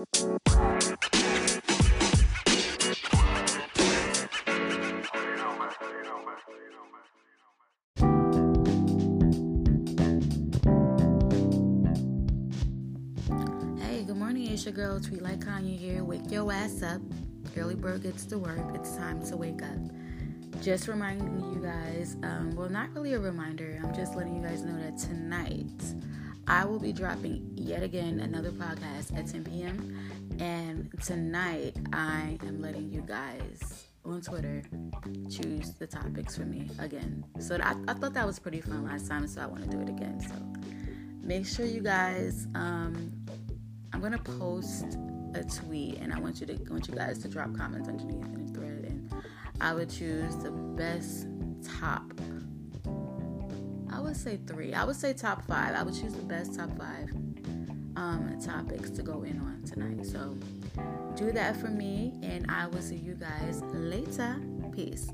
Hey, good morning. It's your girl Tweet Like Kanye here. Wake your ass up. Early bird gets to work. It's time to wake up. Just reminding you guys, um, well, not really a reminder. I'm just letting you guys know that tonight I will be dropping yet again another podcast at 10 p.m. And tonight I am letting you guys on Twitter choose the topics for me again. So I, I thought that was pretty fun last time, so I want to do it again. So make sure you guys um, i'm gonna post a tweet and i want you to I want you guys to drop comments underneath in the thread and i would choose the best top would say three. I would say top five. I would choose the best top five um, topics to go in on tonight. So do that for me and i will see you guys later. Peace